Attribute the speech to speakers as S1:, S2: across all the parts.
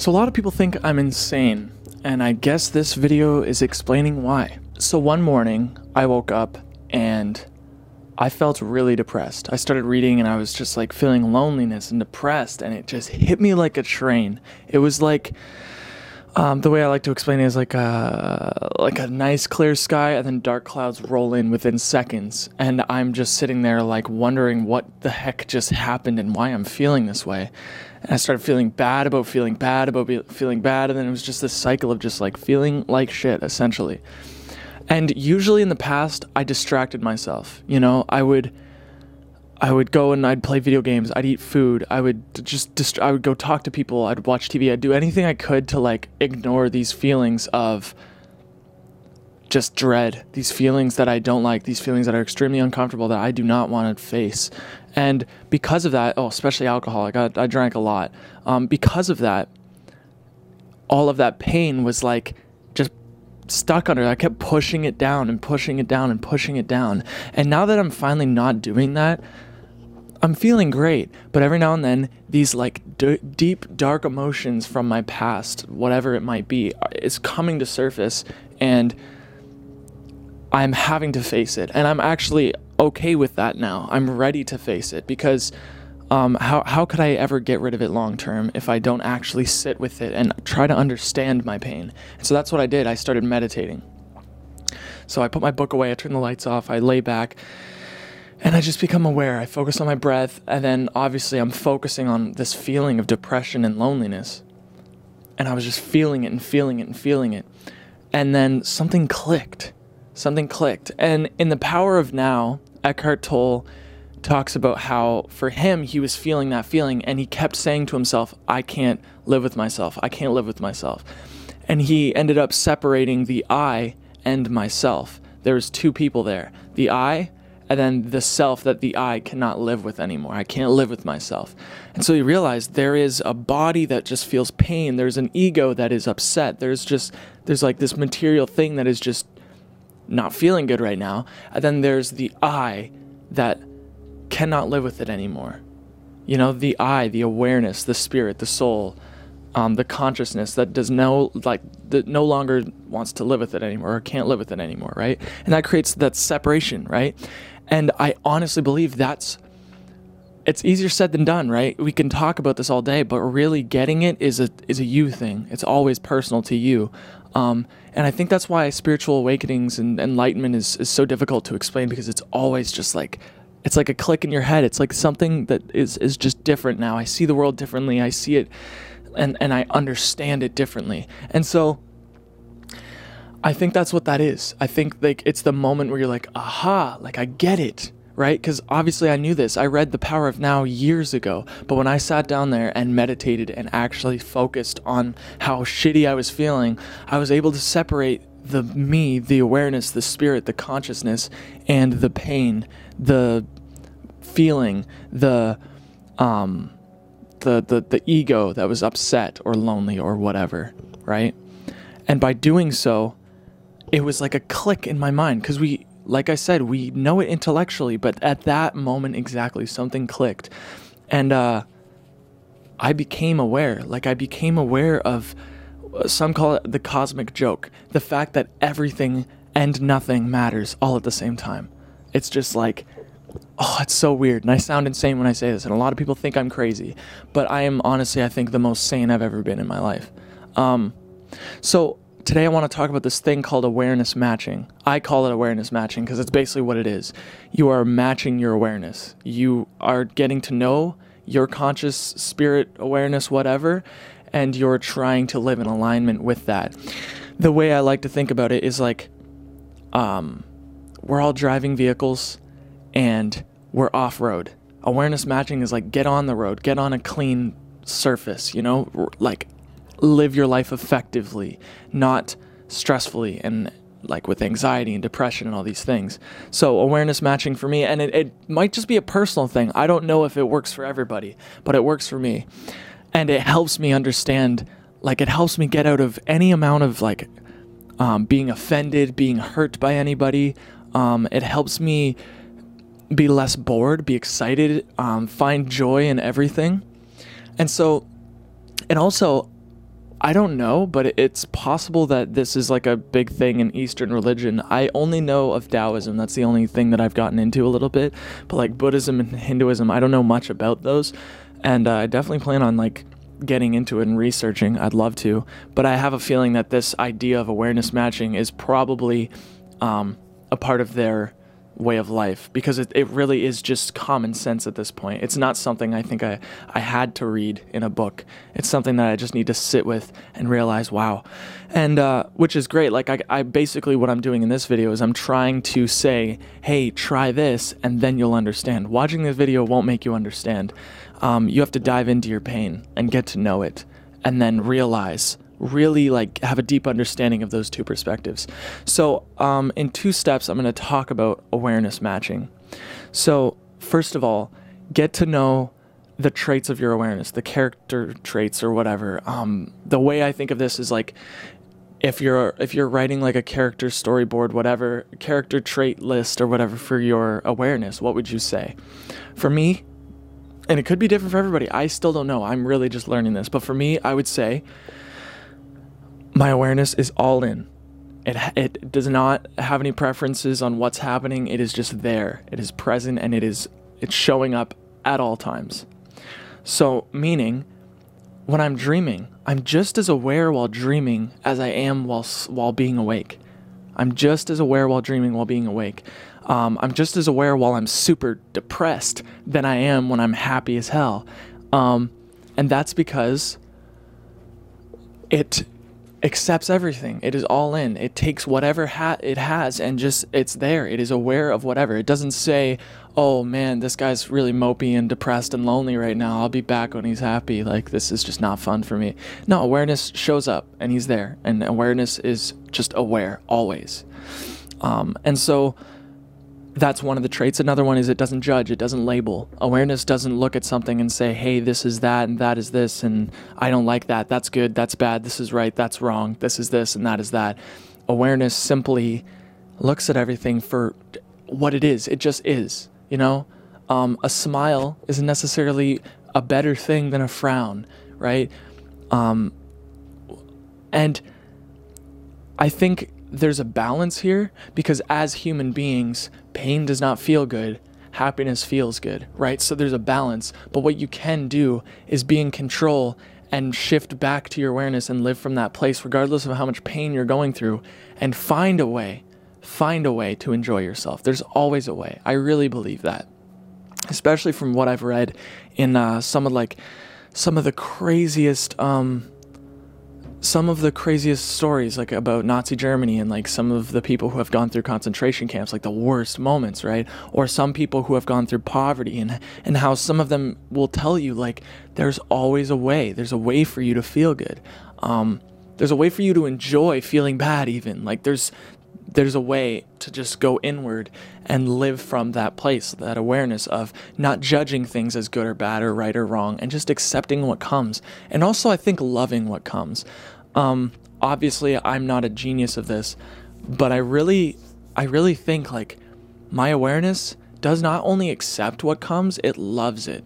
S1: So, a lot of people think I'm insane, and I guess this video is explaining why. So, one morning, I woke up and I felt really depressed. I started reading and I was just like feeling loneliness and depressed, and it just hit me like a train. It was like, um, the way I like to explain it is like a like a nice clear sky, and then dark clouds roll in within seconds, and I'm just sitting there like wondering what the heck just happened and why I'm feeling this way. And I started feeling bad about feeling bad about be- feeling bad, and then it was just this cycle of just like feeling like shit, essentially. And usually in the past, I distracted myself. You know, I would I would go and I'd play video games. I'd eat food. I would just dist- I would go talk to people. I'd watch TV. I'd do anything I could to like ignore these feelings of just dread, these feelings that I don't like, these feelings that are extremely uncomfortable that I do not want to face. And because of that, oh, especially alcohol, I got I drank a lot. Um, because of that, all of that pain was like just stuck under. I kept pushing it down and pushing it down and pushing it down. And now that I'm finally not doing that, I'm feeling great, but every now and then these like d- deep dark emotions from my past, whatever it might be, uh, is coming to surface and I'm having to face it. And I'm actually okay with that now. I'm ready to face it because um, how, how could I ever get rid of it long term if I don't actually sit with it and try to understand my pain? And so that's what I did. I started meditating. So I put my book away, I turned the lights off, I lay back, and I just become aware. I focus on my breath, and then obviously I'm focusing on this feeling of depression and loneliness. And I was just feeling it and feeling it and feeling it. And then something clicked. Something clicked. And in The Power of Now, Eckhart Tolle talks about how for him he was feeling that feeling and he kept saying to himself, I can't live with myself. I can't live with myself. And he ended up separating the I and myself. There was two people there. The I and then the self that the I cannot live with anymore. I can't live with myself. And so he realized there is a body that just feels pain. There's an ego that is upset. There's just there's like this material thing that is just not feeling good right now. And then there's the I that cannot live with it anymore. You know, the I, the awareness, the spirit, the soul, um, the consciousness that does no like that no longer wants to live with it anymore or can't live with it anymore, right? And that creates that separation, right? And I honestly believe that's it's easier said than done, right? We can talk about this all day, but really getting it is a is a you thing. It's always personal to you. Um, and I think that's why spiritual awakenings and enlightenment is, is so difficult to explain because it's always just like it's like a click in your head. It's like something that is is just different now. I see the world differently. I see it and and I understand it differently. And so I think that's what that is. I think like it's the moment where you're like, aha, like I get it, right? Because obviously I knew this. I read The Power of Now years ago, but when I sat down there and meditated and actually focused on how shitty I was feeling, I was able to separate the me, the awareness, the spirit, the consciousness, and the pain, the feeling, the um the, the the ego that was upset or lonely or whatever, right? And by doing so, it was like a click in my mind because we like i said we know it intellectually but at that moment exactly something clicked. And uh, i became aware like i became aware of uh, some call it the cosmic joke the fact that everything and nothing matters all at the same time. It's just like oh it's so weird and i sound insane when i say this and a lot of people think i'm crazy but i am honestly i think the most sane i've ever been in my life. Um, so today I want to talk about this thing called awareness matching. I call it awareness matching because it's basically what it is. You are matching your awareness. You are getting to know your conscious spirit awareness, whatever, and you're trying to live in alignment with that. The way I like to think about it is like, um, we're all driving vehicles and we're off road. Awareness matching is like get on the road, get on a clean surface, you know, like live your life effectively, not stressfully and like with anxiety and depression and all these things. So awareness matching for me, and it, it might just be a personal thing. I don't know if it works for everybody, but it works for me. And it helps me understand, like it helps me get out of any amount of like um, being offended, being hurt by anybody. Um, it helps me be less bored, be excited, um, find joy in everything. And so, and also, I don't know, but it's possible that this is like a big thing in Eastern religion. I only know of Taoism. That's the only thing that I've gotten into a little bit. But like Buddhism and Hinduism, I don't know much about those. And uh, I definitely plan on like getting into it and researching. I'd love to. But I have a feeling that this idea of awareness matching is probably um, a part of their way of life because it, it really is just common sense at this point. It's not something I think I, I had to read in a book. It's something that I just need to sit with and realize, wow. And uh, which is great. Like, I, I basically, what I'm doing in this video is I'm trying to say, hey, try this, and then you'll understand. Watching this video won't make you understand. Um, you have to dive into your pain and get to know it and then realize really like have a deep understanding of those two perspectives. So, um, in two steps, I'm going to talk about awareness matching. So, first of all, get to know the traits of your awareness, the character traits or whatever. Um, the way I think of this is like if you're if you're writing like a character storyboard, whatever character trait list or whatever for your awareness, what would you say? For me, and it could be different for everybody. I still don't know. I'm really just learning this, but for me, I would say my awareness is all in. It, it does not have any preferences on what's happening. It is just there. It is present and it is it's showing up at all times. So, meaning when I'm dreaming, I'm just as aware while dreaming as I am while while being awake. I'm just as aware while dreaming while being awake. Um, I'm just as aware while I'm super depressed than I am when I'm happy as hell. Um, and that's because it accepts everything. It is all in. It takes whatever hat it has and just it's there. It is aware of whatever. It doesn't say, "Oh man, this guy's really mopey and depressed and lonely right now. I'll be back when he's happy." Like this is just not fun for me. No, awareness shows up and he's there, and awareness is just aware always. Um, and so that's one of the traits. Another one is it doesn't judge, it doesn't label. Awareness doesn't look at something and say, hey, this is that and that is this, and I don't like that. That's good, that's bad, this is right, that's wrong, this is this and that is that. Awareness simply looks at everything for what it is. It just is, you know? Um, a smile isn't necessarily a better thing than a frown, right? Um, and I think there's a balance here because as human beings, pain does not feel good. Happiness feels good, right? So there's a balance. But what you can do is be in control and shift back to your awareness and live from that place, regardless of how much pain you're going through, and find a way, find a way to enjoy yourself. There's always a way. I really believe that, especially from what I've read in uh, some of like some of the craziest um, some of the craziest stories like about Nazi Germany and like some of the people who have gone through concentration camps like the worst moments right? Or some people who have gone through poverty and and how some of them will tell you like there's always a way. There's a way for you to feel good. Um, there's a way for you to enjoy feeling bad even. Like there's there's a way to just go inward and live from that place, that awareness of not judging things as good or bad or right or wrong, and just accepting what comes. And also, I think loving what comes. Um, obviously, I'm not a genius of this, but I really, I really think like my awareness does not only accept what comes, it loves it.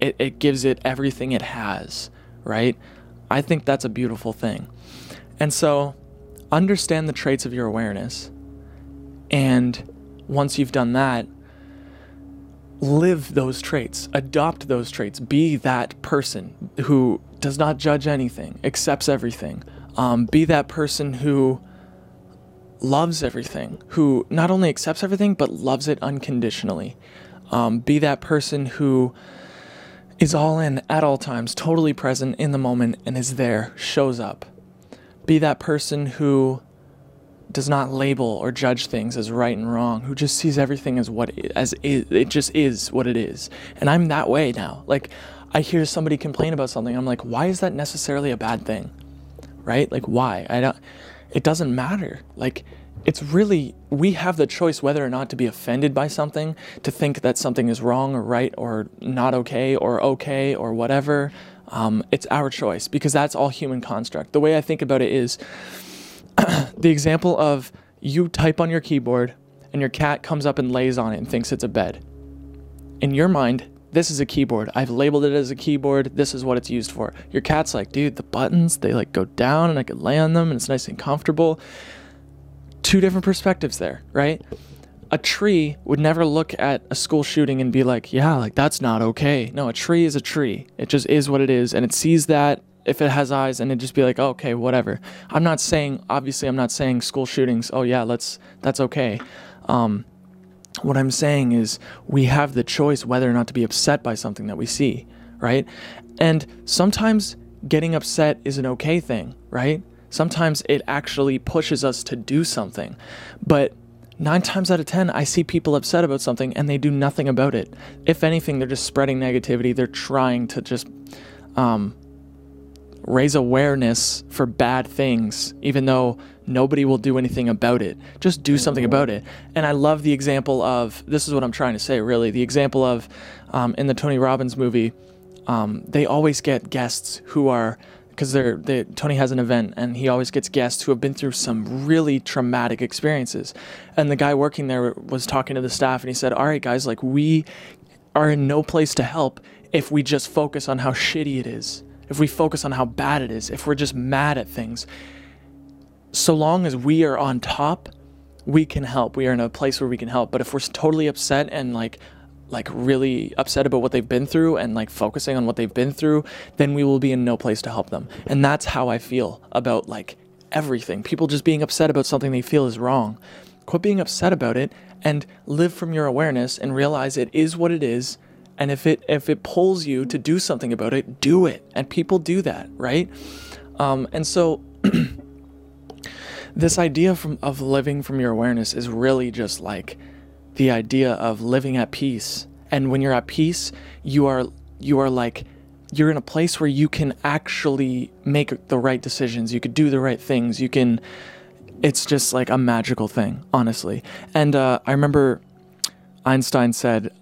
S1: It, it gives it everything it has, right? I think that's a beautiful thing. And so, understand the traits of your awareness. And once you've done that, live those traits, adopt those traits, be that person who does not judge anything, accepts everything. Um, be that person who loves everything, who not only accepts everything, but loves it unconditionally. Um, be that person who is all in at all times, totally present in the moment, and is there, shows up. Be that person who does not label or judge things as right and wrong, who just sees everything as what it, as it, it just is what it is. And I'm that way now. Like I hear somebody complain about something, I'm like, why is that necessarily a bad thing? Right? Like why? I don't it doesn't matter. Like it's really we have the choice whether or not to be offended by something, to think that something is wrong or right or not okay or okay or whatever. Um, it's our choice because that's all human construct. The way I think about it is the example of you type on your keyboard and your cat comes up and lays on it and thinks it's a bed. In your mind, this is a keyboard. I've labeled it as a keyboard. This is what it's used for. Your cat's like, dude, the buttons, they like go down and I can lay on them and it's nice and comfortable. Two different perspectives there, right? A tree would never look at a school shooting and be like, yeah, like that's not okay. No, a tree is a tree. It just is what it is. And it sees that if it has eyes and it just be like, oh, okay, whatever. I'm not saying, obviously, I'm not saying school shootings, oh, yeah, let's, that's okay. Um, what I'm saying is we have the choice whether or not to be upset by something that we see, right? And sometimes getting upset is an okay thing, right? Sometimes it actually pushes us to do something. But nine times out of 10, I see people upset about something and they do nothing about it. If anything, they're just spreading negativity. They're trying to just um, raise awareness for bad things, even though nobody will do anything about it. Just do something about it. And I love the example of this is what I'm trying to say, really. The example of um, in the Tony Robbins movie, um, they always get guests who are because they're they, Tony has an event and he always gets guests who have been through some really traumatic experiences. And the guy working there was talking to the staff and he said, "All right, guys, like we are in no place to help if we just focus on how shitty it is." If we focus on how bad it is, if we're just mad at things, so long as we are on top, we can help. We are in a place where we can help. But if we're totally upset and like like really upset about what they've been through and like focusing on what they've been through, then we will be in no place to help them. And that's how I feel about like everything. People just being upset about something they feel is wrong. Quit being upset about it and live from your awareness and realize it is what it is. And if it if it pulls you to do something about it, do it. And people do that, right? Um, and so this idea from of living from your awareness is really just like the idea of living at peace. And when you're at peace, you are you are like you're in a place where you can actually make the right decisions. You could do the right things. You can it's just like a magical thing, honestly. And uh, I remember Einstein said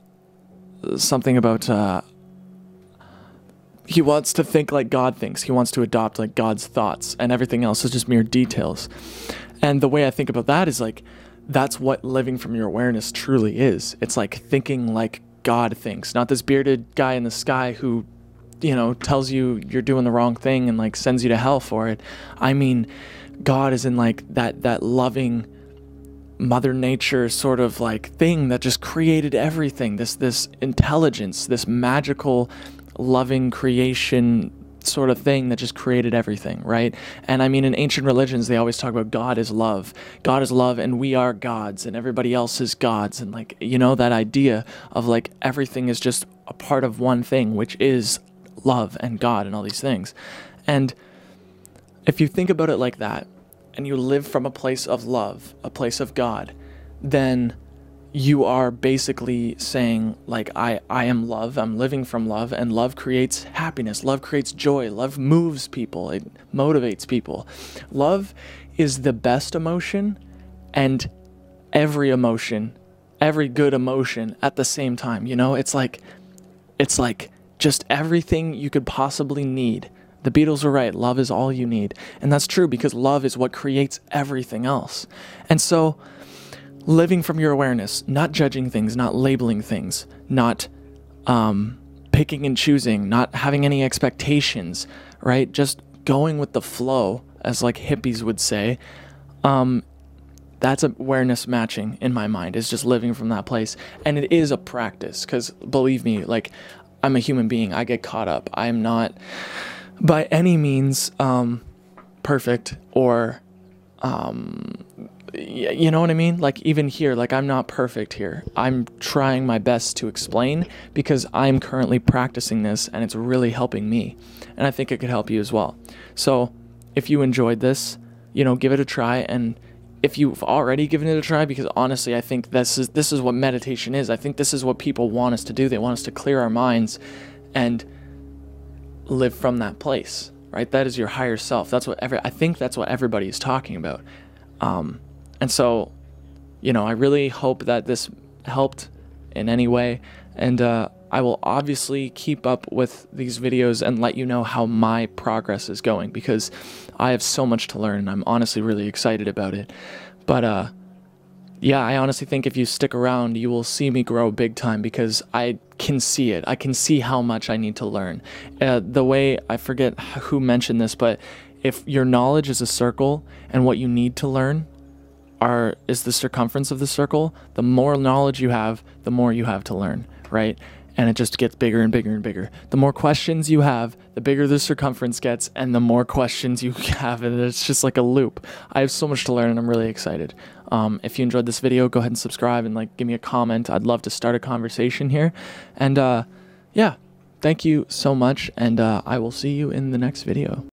S1: something about uh, he wants to think like God thinks. He wants to adopt like God's thoughts, and everything else is just mere details. And the way I think about that is like that's what living from your awareness truly is. It's like thinking like God thinks, not this bearded guy in the sky who, you know, tells you you're doing the wrong thing and like sends you to hell for it. I mean, God is in like that that loving mother nature sort of like thing that just created everything. This this intelligence, this magical loving creation sort of thing that just created everything, right? And I mean, in ancient religions, they always talk about God is love. God is love, and we are gods, and everybody else is gods. And, like, you know, that idea of like everything is just a part of one thing, which is love and God and all these things. And if you think about it like that, and you live from a place of love, a place of God, then you are basically saying like I I am love, I'm living from love and love creates happiness, love creates joy, love moves people, it motivates people. Love is the best emotion and every emotion, every good emotion at the same time, you know? It's like it's like just everything you could possibly need. The Beatles were right, love is all you need. And that's true because love is what creates everything else. And so living from your awareness, not judging things, not labeling things, not um, picking and choosing, not having any expectations, right? Just going with the flow, as like hippies would say. Um, that's awareness matching in my mind, is just living from that place. And it is a practice, because believe me, like, I'm a human being. I get caught up. I'm not by any means um, perfect or um, you know what I mean? Like even here, like I'm not perfect here. I'm trying my best to explain because I'm currently practicing this and it's really helping me. And I think it could help you as well. So, if you enjoyed this, you know, give it a try and if you've already given it a try because honestly, I think this is this is what meditation is. I think this is what people want us to do. They want us to clear our minds and live from that place, right? That is your higher self. That's what every I think that's what everybody is talking about. Um, and so, you know, I really hope that this helped in any way. And uh, I will obviously keep up with these videos and let you know how my progress is going because I have so much to learn and I'm honestly really excited about it. But uh, yeah, I honestly think if you stick around, you will see me grow big time because I can see it. I can see how much I need to learn. Uh, the way I forget who mentioned this, but if your knowledge is a circle and what you need to learn are is the circumference of the circle, the more knowledge you have, the more you have to learn, right? And it just gets bigger and bigger and bigger. The more questions you have, the bigger the circumference gets, and the more questions you have, and it's just like a loop. I have so much to learn, and I'm really excited. Um, if you enjoyed this video, go ahead and subscribe and like give me a comment. I'd love to start a conversation here. And uh, yeah, thank you so much, and uh, I will see you in the next video.